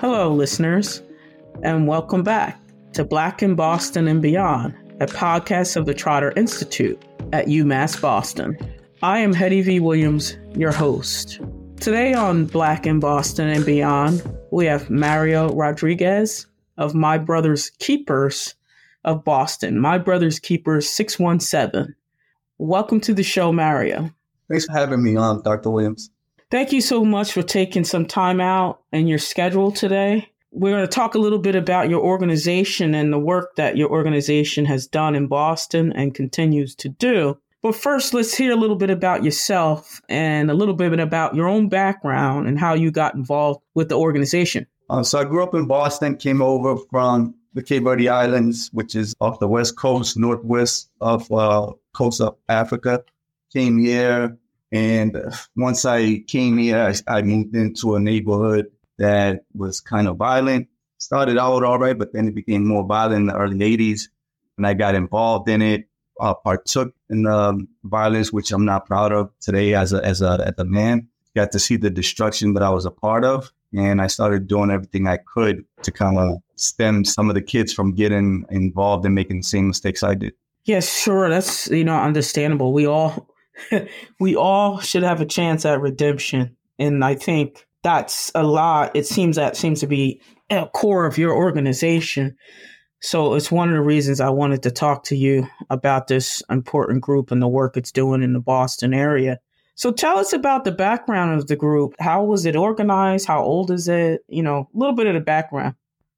Hello, listeners, and welcome back to Black in Boston and Beyond, a podcast of the Trotter Institute at UMass Boston. I am Hettie V. Williams, your host. Today on Black in Boston and Beyond, we have Mario Rodrigues of My Brother's Keepers of Boston, My Brother's Keepers 617. Welcome to the show, Mario. Thanks for having me on, Dr. Williams. Thank you so much for taking some time out in your schedule today. We're going to talk a little bit about your organization and the work that your organization has done in Boston and continues to do. But first, let's hear a little bit about yourself and a little bit about your own background and how you got involved with the organization. Uh, so I grew up in Boston, came over from the Cape Verde Islands, which is off the west coast, northwest of uh, coast of Africa. Came here, and once I came here, I, I moved into a neighborhood that was kind of violent. Started out all right, but then it became more violent in the early 80s. And I got involved in it, uh, partook in the violence, which I'm not proud of today as a, as a, as a man. Got to see the destruction that I was a part of. And I started doing everything I could to kind of stem some of the kids from getting involved and making the same mistakes I did. Yes, sure. That's, you know, understandable. We all, we all should have a chance at redemption. And I think that's a lot. It seems that seems to be a core of your organization. So it's one of the reasons I wanted to talk to you about this important group and the work it's doing in the Boston area. So tell us about the background of the group. How was it organized? How old is it? You know, a little bit of the background.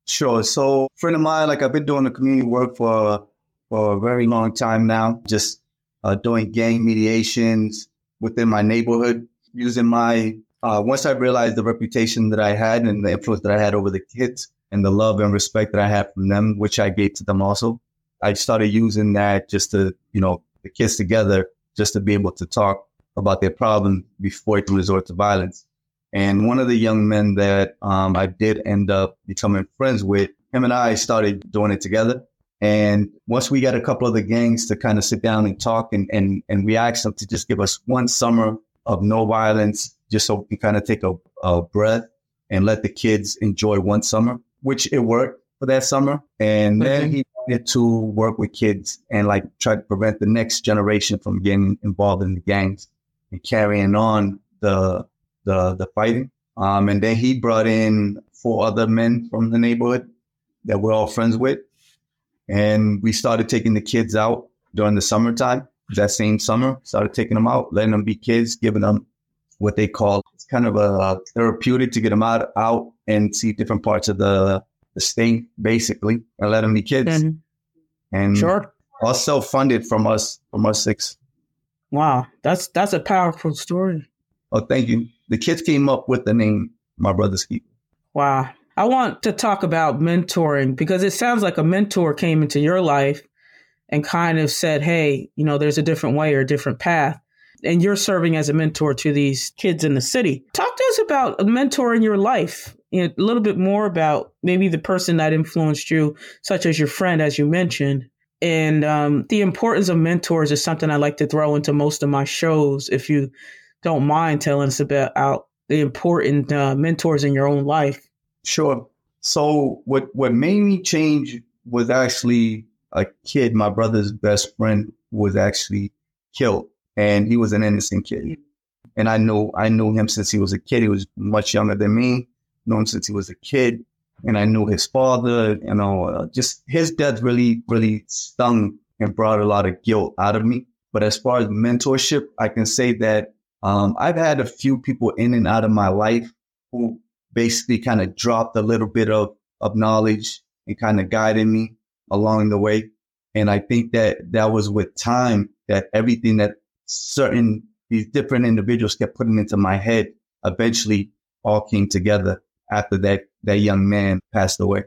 Sure. So, friend of mine, like I've been doing the community work for for a very long time now, just uh, doing gang mediations within my neighborhood, using my uh, once I realized the reputation that I had and the influence that I had over the kids and the love and respect that I had from them, which I gave to them also, I started using that just to, you know, the kids together, just to be able to talk about their problem before it resort to violence. And one of the young men that um, I did end up becoming friends with, him and I started doing it together. And once we got a couple of the gangs to kind of sit down and talk, and, and, and we asked them to just give us one summer of no violence, just so we can kind of take a, a breath and let the kids enjoy one summer, which it worked for that summer. And mm-hmm. then he wanted to work with kids and like try to prevent the next generation from getting involved in the gangs and carrying on the the the fighting. Um, and then he brought in four other men from the neighborhood that we're all friends with, and we started taking the kids out during the summertime. That same summer, started taking them out, letting them be kids, giving them what they call it's kind of a therapeutic to get them out out and see different parts of the the state, basically, and let them be kids. Mm-hmm. And sure, all self funded from us from us six. Wow, that's that's a powerful story. Oh, thank you. The kids came up with the name My Brother's Keeper. Wow. I want to talk about mentoring because it sounds like a mentor came into your life and kind of said, Hey, you know, there's a different way or a different path. And you're serving as a mentor to these kids in the city. Talk to us about a mentor in your life. You know, a little bit more about maybe the person that influenced you, such as your friend, as you mentioned, and um, the importance of mentors is something I like to throw into most of my shows. If you don't mind telling us about the important uh, mentors in your own life. Sure. So what what made me change was actually a kid. My brother's best friend was actually killed, and he was an innocent kid. And I know I knew him since he was a kid. He was much younger than me. Known him since he was a kid and I knew his father. You know, uh, just his death really, really stung and brought a lot of guilt out of me. But as far as mentorship, I can say that um, I've had a few people in and out of my life who basically kind of dropped a little bit of, of knowledge and kind of guided me along the way. And I think that that was with time that everything that certain these different individuals kept putting into my head eventually all came together after that that young man passed away.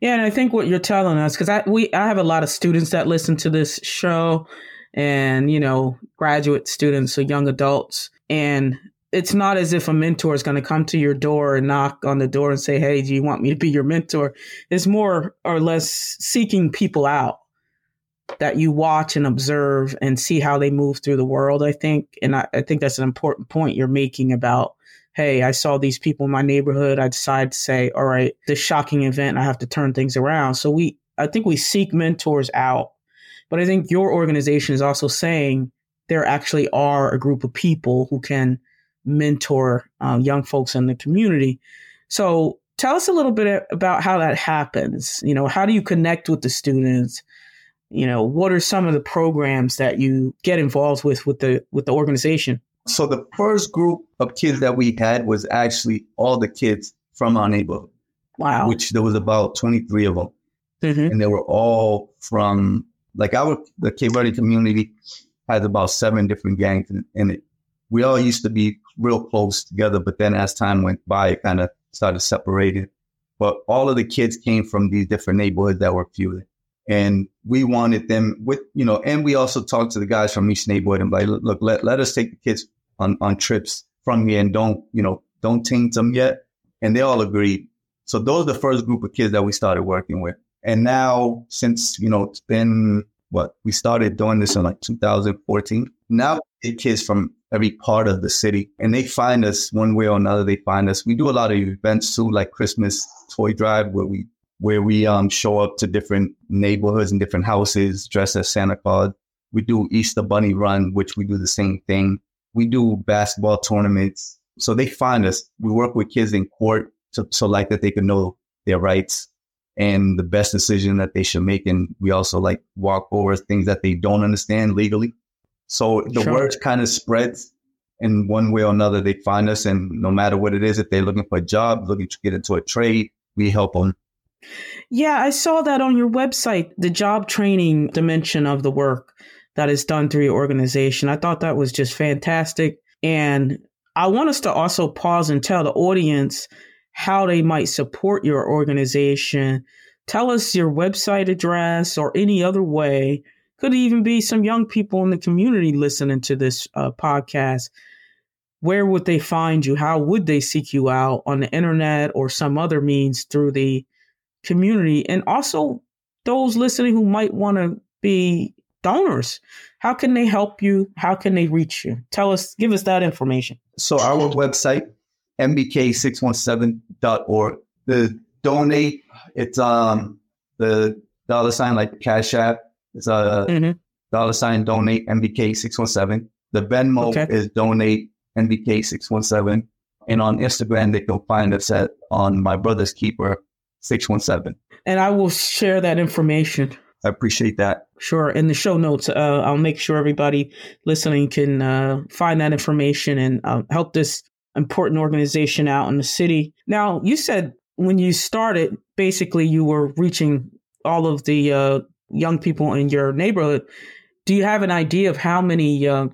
Yeah, and I think what you're telling us because I we I have a lot of students that listen to this show, and you know graduate students or young adults, and it's not as if a mentor is going to come to your door and knock on the door and say, "Hey, do you want me to be your mentor?" It's more or less seeking people out that you watch and observe and see how they move through the world. I think, and I, I think that's an important point you're making about hey, I saw these people in my neighborhood. I decided to say, all right, this shocking event, I have to turn things around. So we, I think we seek mentors out. But I think your organization is also saying there actually are a group of people who can mentor uh, young folks in the community. So tell us a little bit about how that happens. You know, how do you connect with the students? You know, what are some of the programs that you get involved with with the with the organization? So the first group of kids that we had was actually all the kids from our neighborhood. Wow. Which there was about 23 of them. Mm-hmm. And they were all from, like our, the Cape Verde community has about seven different gangs in, in it. We all used to be real close together, but then as time went by, it kind of started separating. But all of the kids came from these different neighborhoods that were feuding. And we wanted them with, you know, and we also talked to the guys from each neighborhood and like, look, let, let us take the kids on, on trips from here and don't, you know, don't taint them yet. And they all agreed. So those are the first group of kids that we started working with. And now since, you know, it's been what we started doing this in like 2014. Now kids from every part of the city and they find us one way or another. They find us. We do a lot of events too, like Christmas toy drive where we, where we um, show up to different neighborhoods and different houses dressed as Santa Claus. We do Easter Bunny Run, which we do the same thing. We do basketball tournaments. So they find us. We work with kids in court to, so like that they can know their rights and the best decision that they should make. And we also like walk over things that they don't understand legally. So the sure. word kind of spreads in one way or another. They find us, and no matter what it is, if they're looking for a job, looking to get into a trade, we help them. Yeah, I saw that on your website, the job training dimension of the work that is done through your organization. I thought that was just fantastic. And I want us to also pause and tell the audience how they might support your organization. Tell us your website address or any other way. Could even be some young people in the community listening to this uh, podcast. Where would they find you? How would they seek you out on the internet or some other means through the community? And also, those listening who might want to be donors. How can they help you? How can they reach you? Tell us, give us that information. So our website, mbk617.org. The donate, it's um the dollar sign like Cash App. It's a mm-hmm. dollar sign donate mbk617. The Venmo okay. is donate mbk617. And on Instagram, they can find us at on my brother's keeper 617. And I will share that information I appreciate that. Sure. In the show notes, uh, I'll make sure everybody listening can uh, find that information and uh, help this important organization out in the city. Now, you said when you started, basically you were reaching all of the uh, young people in your neighborhood. Do you have an idea of how many uh,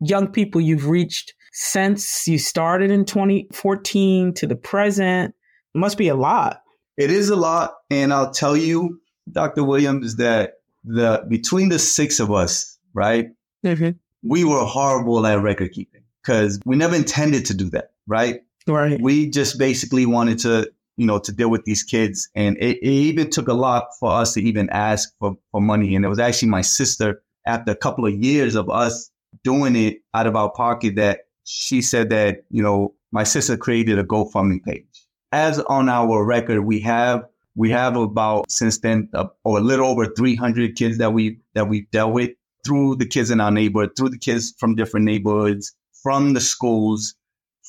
young people you've reached since you started in 2014 to the present? It must be a lot. It is a lot. And I'll tell you, Dr. Williams, that the between the six of us, right? Mm-hmm. We were horrible at record keeping because we never intended to do that, right? Right. We just basically wanted to, you know, to deal with these kids. And it, it even took a lot for us to even ask for, for money. And it was actually my sister, after a couple of years of us doing it out of our pocket, that she said that, you know, my sister created a GoFundMe page. As on our record, we have we have about since then, uh, or a little over 300 kids that we that we've dealt with through the kids in our neighborhood, through the kids from different neighborhoods, from the schools,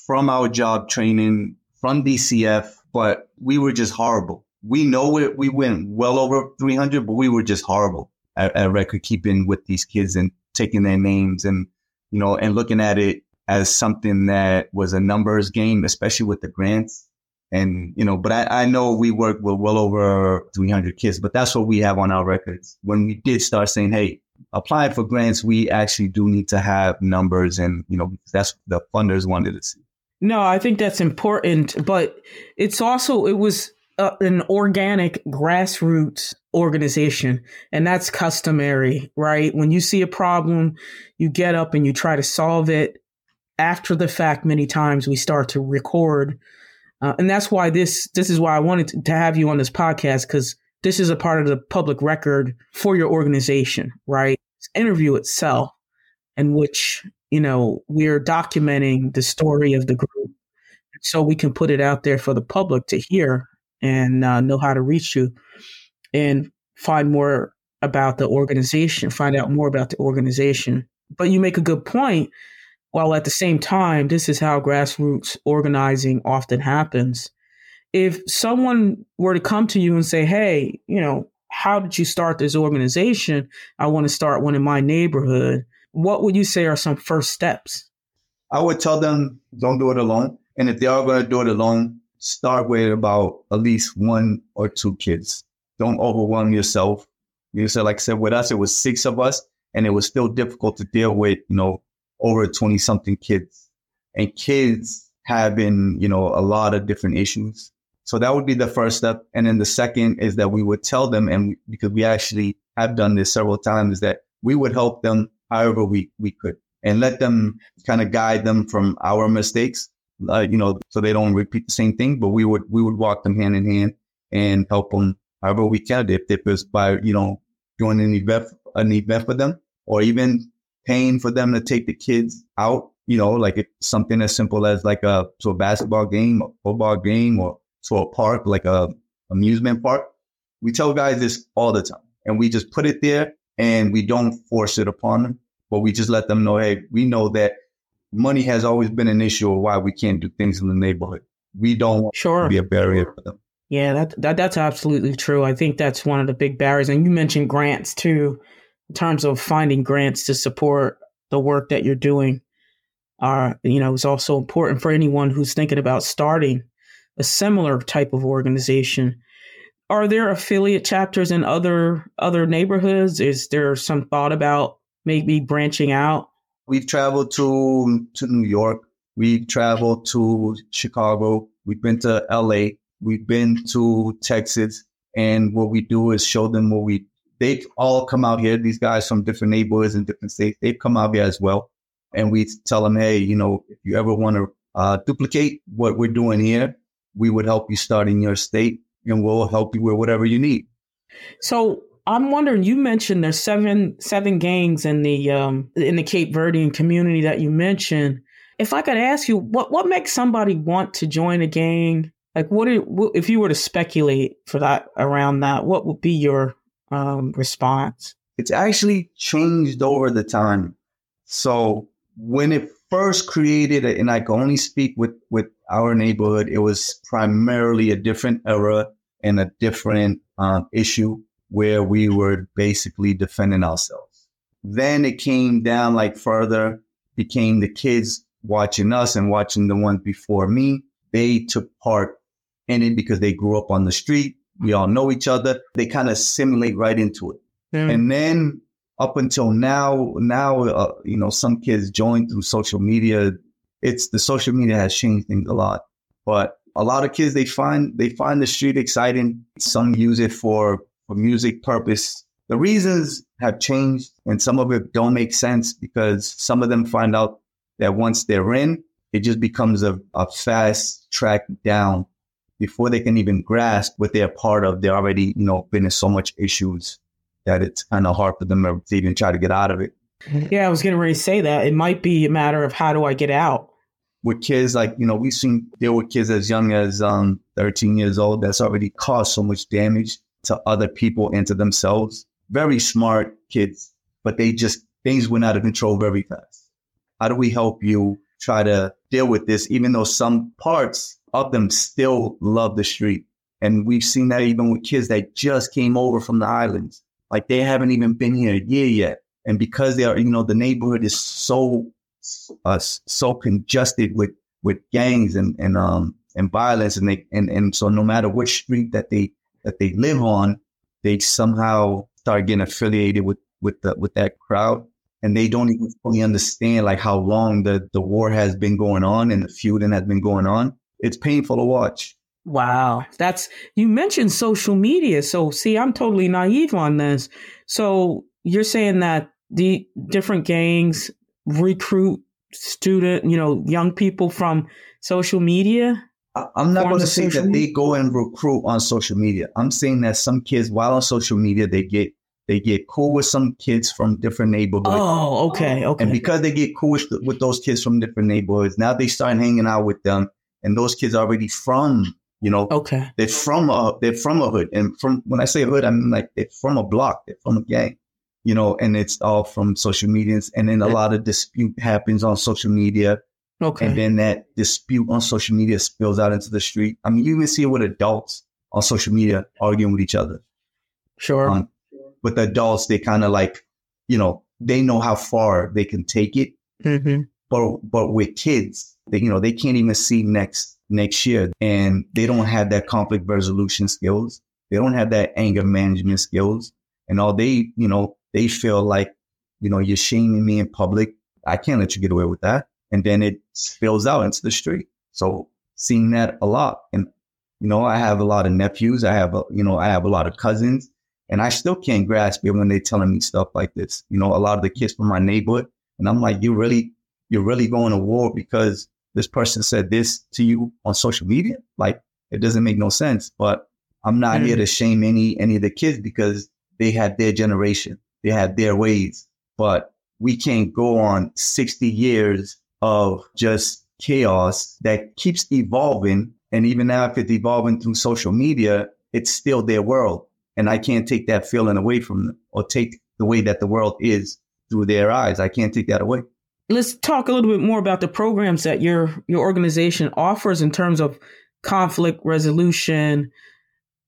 from our job training, from DCF. But we were just horrible. We know it. We went well over 300, but we were just horrible at, at record keeping with these kids and taking their names and you know and looking at it as something that was a numbers game, especially with the grants and, you know, but I, I know we work with well over 300 kids, but that's what we have on our records. When we did start saying, hey, applying for grants, we actually do need to have numbers and, you know, that's the funders wanted to see. No, I think that's important, but it's also, it was uh, an organic grassroots organization and that's customary, right? When you see a problem, you get up and you try to solve it. After the fact, many times we start to record uh, and that's why this this is why I wanted to, to have you on this podcast because this is a part of the public record for your organization, right? Interview itself, in which you know we're documenting the story of the group so we can put it out there for the public to hear and uh, know how to reach you and find more about the organization, find out more about the organization. But you make a good point. While at the same time, this is how grassroots organizing often happens. If someone were to come to you and say, Hey, you know, how did you start this organization? I want to start one in my neighborhood. What would you say are some first steps? I would tell them don't do it alone. And if they are going to do it alone, start with about at least one or two kids. Don't overwhelm yourself. You said, like I said, with us, it was six of us, and it was still difficult to deal with, you know, over 20 something kids and kids having, you know, a lot of different issues. So that would be the first step. And then the second is that we would tell them, and because we actually have done this several times, that we would help them however we, we could and let them kind of guide them from our mistakes, uh, you know, so they don't repeat the same thing. But we would, we would walk them hand in hand and help them however we can. If, if it's by, you know, doing an event, an event for them or even paying for them to take the kids out, you know, like something as simple as like a, to a basketball game, a football game or to a park, like a amusement park. We tell guys this all the time and we just put it there and we don't force it upon them, but we just let them know, Hey, we know that money has always been an issue of why we can't do things in the neighborhood. We don't want sure. to be a barrier for them. Yeah, that, that that's absolutely true. I think that's one of the big barriers. And you mentioned grants too, in terms of finding grants to support the work that you're doing. Are you know, is also important for anyone who's thinking about starting a similar type of organization. Are there affiliate chapters in other other neighborhoods? Is there some thought about maybe branching out? We've traveled to to New York. We've traveled to Chicago. We've been to LA. We've been to Texas. And what we do is show them what we they all come out here. These guys from different neighborhoods and different states, they've come out here as well. And we tell them, hey, you know, if you ever want to uh, duplicate what we're doing here, we would help you start in your state and we'll help you with whatever you need. So I'm wondering, you mentioned there's seven seven gangs in the um, in the Cape Verdean community that you mentioned. If I could ask you, what what makes somebody want to join a gang? Like, what, what if you were to speculate for that around that? What would be your um, response? It's actually changed over the time. So when it first created, and I can only speak with with our neighborhood, it was primarily a different era and a different um, issue where we were basically defending ourselves. Then it came down like further, became the kids watching us and watching the ones before me. They took part in it because they grew up on the street. We all know each other. They kind of simulate right into it. Mm. And then up until now, now, uh, you know, some kids join through social media it's the social media has changed things a lot. But a lot of kids they find they find the street exciting. Some use it for for music purpose. The reasons have changed, and some of it don't make sense because some of them find out that once they're in, it just becomes a, a fast track down before they can even grasp what they're part of. They're already, you know, been in so much issues that it's kind of hard for them to even try to get out of it. Yeah, I was getting ready to say that. It might be a matter of how do I get out? with kids like you know we've seen deal with kids as young as um 13 years old that's already caused so much damage to other people and to themselves. Very smart kids but they just things went out of control very fast. How do we help you try to deal with this even though some parts of them still love the street? And we've seen that even with kids that just came over from the islands. Like they haven't even been here a year yet. And because they are you know the neighborhood is so uh, so congested with with gangs and and um and violence, and they and and so no matter which street that they that they live on, they somehow start getting affiliated with with the with that crowd, and they don't even fully understand like how long the the war has been going on and the feuding has been going on. It's painful to watch. Wow. That's you mentioned social media. So see, I'm totally naive on this. So you're saying that the different gangs recruit student, you know, young people from social media? I'm not going to say that media? they go and recruit on social media. I'm saying that some kids, while on social media, they get they get cool with some kids from different neighborhoods. Oh, okay, oh. okay. And because they get cool with, with those kids from different neighborhoods, now they start hanging out with them, and those kids are already from, you know, Okay. they're from a they're from a hood, and from when I say hood, I mean like they're from a block, they're from a gang, you know, and it's all from social medias, and then a lot of dispute happens on social media, Okay. and then that dispute on social media spills out into the street. I mean, you even see it with adults on social media arguing with each other. sure. Um, with the adults, they kind of like, you know, they know how far they can take it, hmm but but with kids, they, you know, they can't even see next next year, and they don't have that conflict resolution skills. They don't have that anger management skills, and all they, you know, they feel like, you know, you're shaming me in public. I can't let you get away with that, and then it spills out into the street. So seeing that a lot, and you know, I have a lot of nephews. I have, a, you know, I have a lot of cousins, and I still can't grasp it when they're telling me stuff like this. You know, a lot of the kids from my neighborhood, and I'm like, you really, you're really going to war because this person said this to you on social media? Like, it doesn't make no sense. But I'm not Mm. here to shame any any of the kids because they had their generation, they had their ways. But we can't go on 60 years of just chaos that keeps evolving. And even now, if it's evolving through social media, it's still their world. And I can't take that feeling away from them or take the way that the world is through their eyes. I can't take that away. Let's talk a little bit more about the programs that your your organization offers in terms of conflict resolution,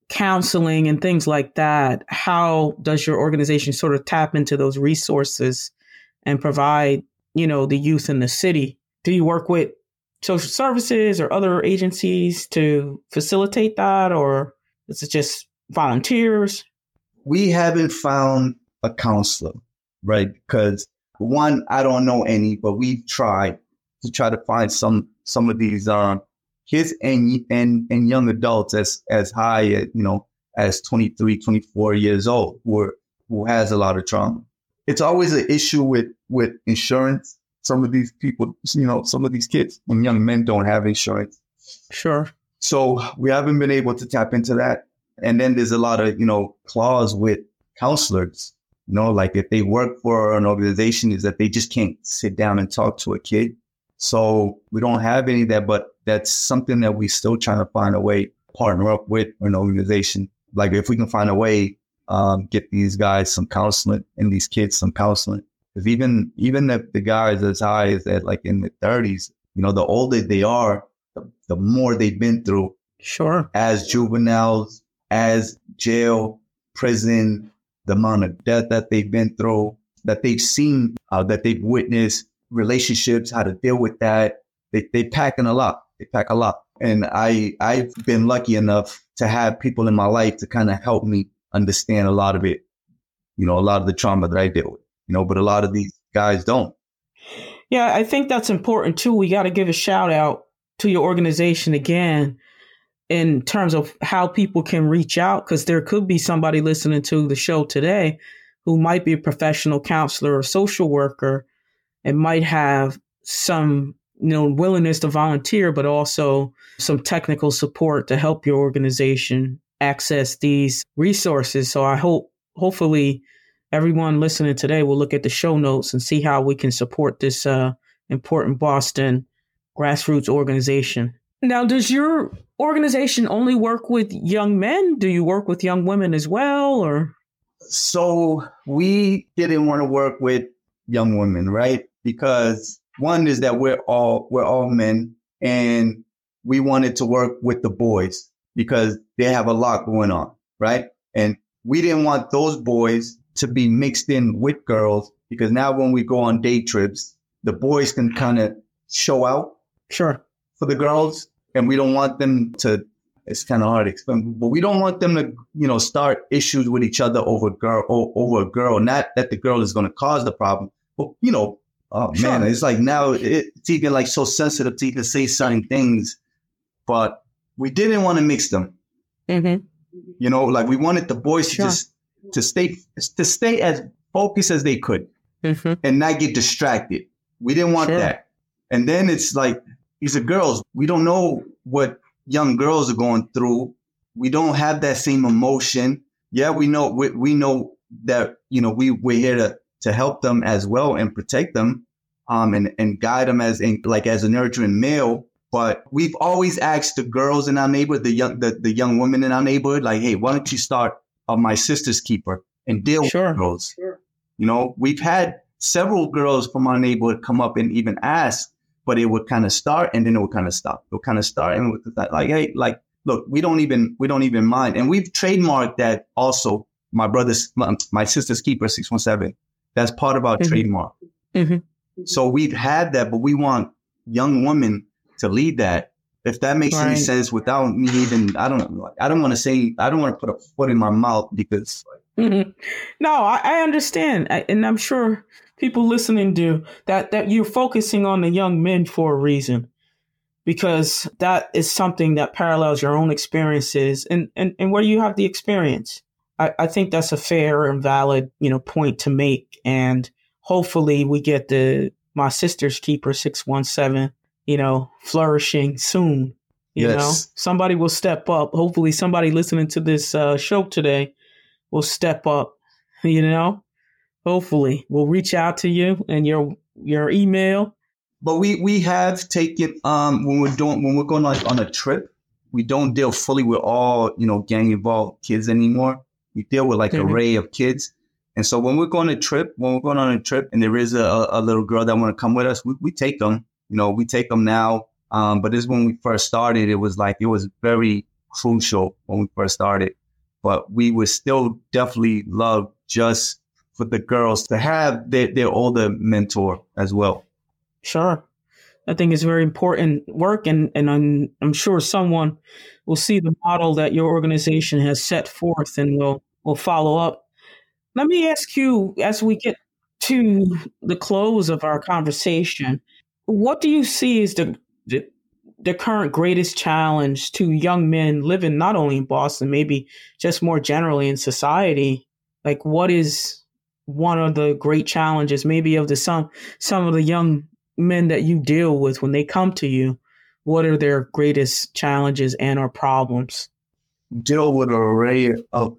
counseling, and things like that. How does your organization sort of tap into those resources and provide, you know, the youth in the city? Do you work with social services or other agencies to facilitate that, or is it just volunteers? we haven't found a counselor, right? Because one, I don't know any, but we've tried to try to find some some of these um kids and and and young adults as as high as you know as 23, 24 years old who are, who has a lot of trauma. It's always an issue with with insurance. Some of these people, you know, some of these kids and young men don't have insurance. Sure. So we haven't been able to tap into that. And then there's a lot of, you know, clause with counselors, you know, like if they work for an organization is that they just can't sit down and talk to a kid. So we don't have any of that, but that's something that we're still trying to find a way partner up with an organization. Like if we can find a way, um, get these guys some counseling and these kids some counseling. Because even, even the, the guys as high as that, like in the thirties, you know, the older they are, the, the more they've been through Sure. as juveniles, as jail, prison, the amount of death that they've been through, that they've seen, uh, that they've witnessed, relationships, how to deal with that. They they packing a lot. They pack a lot. And I I've been lucky enough to have people in my life to kind of help me understand a lot of it. You know, a lot of the trauma that I deal with. You know, but a lot of these guys don't. Yeah, I think that's important too. We got to give a shout out to your organization again in terms of how people can reach out because there could be somebody listening to the show today who might be a professional counselor or social worker and might have some you know willingness to volunteer but also some technical support to help your organization access these resources. So i hope hopefully everyone listening today will look at the show notes and see how we can support this uh, important boston grassroots organization. Now does your organization only work with young men? Do you work with young women as well or? So we didn't want to work with young women, right? Because one is that we're all we're all men and we wanted to work with the boys because they have a lot going on, right? And we didn't want those boys to be mixed in with girls because now when we go on day trips, the boys can kind of show out sure for the girls and we don't want them to it's kind of hard to explain, but we don't want them to, you know, start issues with each other over girl over a girl. Not that the girl is going to cause the problem, but you know, oh Sure. man, it's like now it, it's even like so sensitive to even say certain things, but we didn't want to mix them. mm-hmm. You know, like we wanted the boys Sure. to just to stay to stay as focused as they could Mm-hmm. and not get distracted. We didn't want Sure. that. And then it's like these are girls. We don't know what young girls are going through. We don't have that same emotion. Yeah, we know we, we know that you know we we're here to to help them as well and protect them, um, and and guide them as in, like as a nurturing male. But we've always asked the girls in our neighborhood, the young the, the young women in our neighborhood, like, hey, why don't you start uh, my sister's keeper and deal sure. with girls? Sure. You know, we've had several girls from our neighborhood come up and even ask, but it would kind of start and then it would kind of stop. It would kind of start and it would like, hey, like, look, we don't even we don't even mind, and we've trademarked that also. My brother's, my, my sister's keeper six one seven. That's part of our mm-hmm. trademark. Mm-hmm. So we've had that, but we want young women to lead that. If that makes right. any sense, without me even, I don't know. I don't want to say, I don't want to put a foot in my mouth because. Mm-hmm. No, I, I understand, I, and I'm sure people listening do that. That you're focusing on the young men for a reason, because that is something that parallels your own experiences, and and and where you have the experience. I, I think that's a fair and valid, you know, point to make, and hopefully we get the my sister's keeper six one seven you know, flourishing soon. You yes. know, somebody will step up. Hopefully, somebody listening to this uh, show today will step up. You know, hopefully, we'll reach out to you and your your email. But we we have taken um when we're doing when we're going like on a trip, we don't deal fully with all you know gang involved kids anymore. We deal with like mm-hmm. array of kids. And so when we're going on a trip, when we're going on a trip, and there is a, a little girl that want to come with us, we, we take them you know, we take them now. Um, but this when we first started, it was like, it was very crucial when we first started. But we would still definitely love just for the girls to have their, their older mentor as well. Sure. I think it's very important work, and, and I'm, I'm sure someone will see the model that your organization has set forth and will, will follow up. Let me ask you, as we get to the close of our conversation, what do you see as the, the the current greatest challenge to young men living not only in Boston, maybe just more generally in society? Like, what is one of the great challenges, maybe of the some some of the young men that you deal with when they come to you? What are their greatest challenges and or problems? Deal with an array of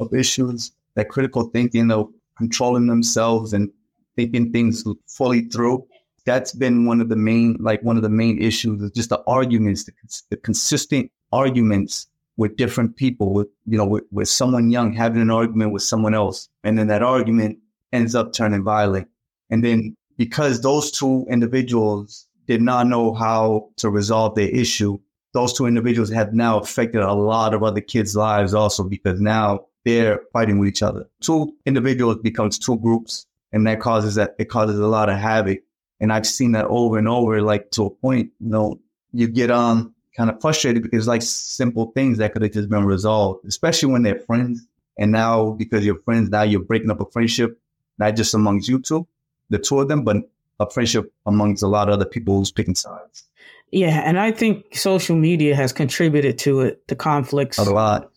of issues, that critical thinking of controlling themselves and thinking things fully through that's been one of the main, like one of the main issues is just the arguments, the, the consistent arguments with different people, with, you know, with, with someone young having an argument with someone else. And then that argument ends up turning violent. And then because those two individuals did not know how to resolve their issue, those two individuals have now affected a lot of other kids' lives also because now they're fighting with each other. Two individuals becomes two groups and that causes that it causes a lot of havoc and I've seen that over and over, like to a point, you know, you get um kind of frustrated because like simple things that could have just been resolved, especially when they're friends. And now because you're friends, now you're breaking up a friendship, not just amongst you two, the two of them, but a friendship amongst a lot of other people who's picking sides. Yeah, and I think social media has contributed to it, the conflicts. A lot.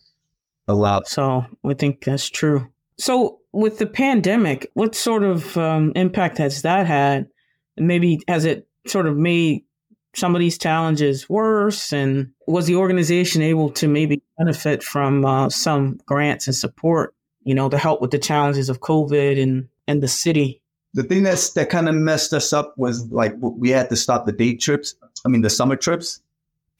A lot. So I think that's true. So with the pandemic, what sort of um, impact has that had maybe has it sort of made some of these challenges worse? And was the organization able to maybe benefit from uh, some grants and support, you know, to help with the challenges of COVID and, and the city? The thing that's, that kind of messed us up was like we had to stop the day trips. I mean, the summer trips.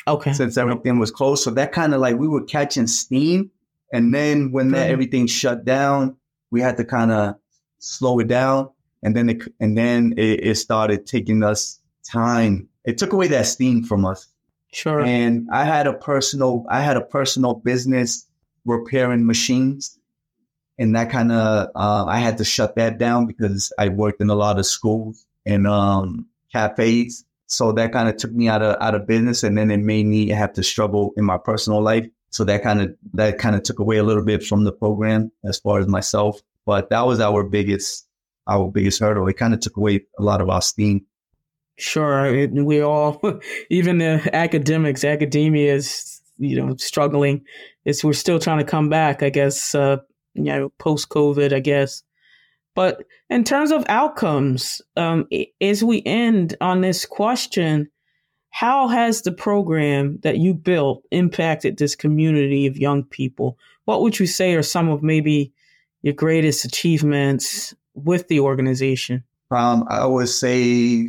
Okay. Since everything was closed. So that kind of like we were catching steam. And then when that everything shut down, we had to kind of slow it down and then it, and then it, it started taking us time. It took away that steam from us. Sure. And I had a personal, I had a personal business repairing machines. And that kind of, uh, I had to shut that down because I worked in a lot of schools and, um, cafes. So that kind of took me out of, out of business. And then it made me have to struggle in my personal life. So that kind of, that kind of took away a little bit from the program as far as myself. But that was our biggest, our biggest hurdle. It kind of took away a lot of our steam. Sure, it, we all, even the academics, academia is you know struggling. It's we're still trying to come back. I guess uh, you know post COVID. I guess. But in terms of outcomes, um, as we end on this question, how has the program that you built impacted this community of young people? What would you say are some of maybe your greatest achievements with the organization? Um, I would say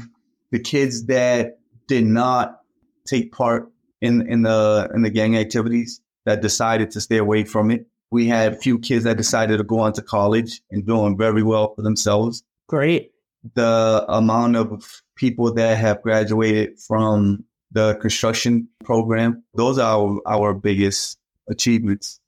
the kids that did not take part in in the in the gang activities that decided to stay away from it. We had a few kids that decided to go on to college and doing very well for themselves. Great. The amount of people that have graduated from the construction program, those are our, our biggest achievements.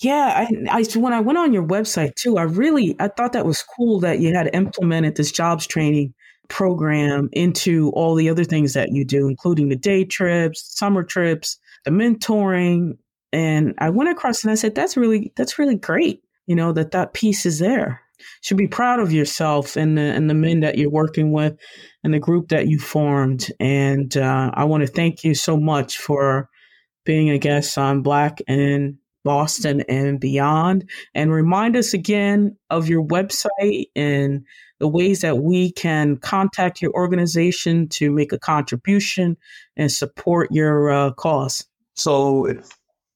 Yeah, I, I when I went on your website too, I really I thought that was cool that you had implemented this jobs training program into all the other things that you do, including the day trips, summer trips, the mentoring. And I went across and I said, that's really, that's really great. You know, that that piece is there. Should be proud of yourself and the, and the men that you're working with and the group that you formed. And uh, I want to thank you so much for being a guest on Black and Boston and beyond. And remind us again of your website and the ways that we can contact your organization to make a contribution and support your uh, cause. So,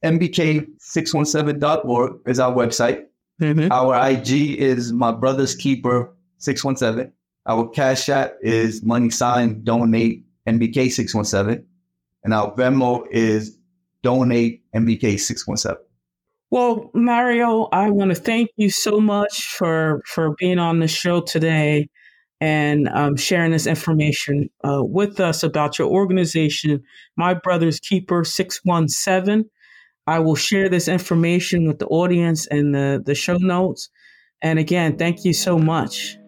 mbk617.org is our website. Mm-hmm. Our IG is My Brother's Keeper 617. Our Cash App is money sign donate MBK 617. And our Venmo is donate MBK 617. Well, Mario, I want to thank you so much for for being on the show today and um, sharing this information uh, with us about your organization, My Brother's Keeper Six One Seven. I will share this information with the audience and the the show notes. And again, thank you so much.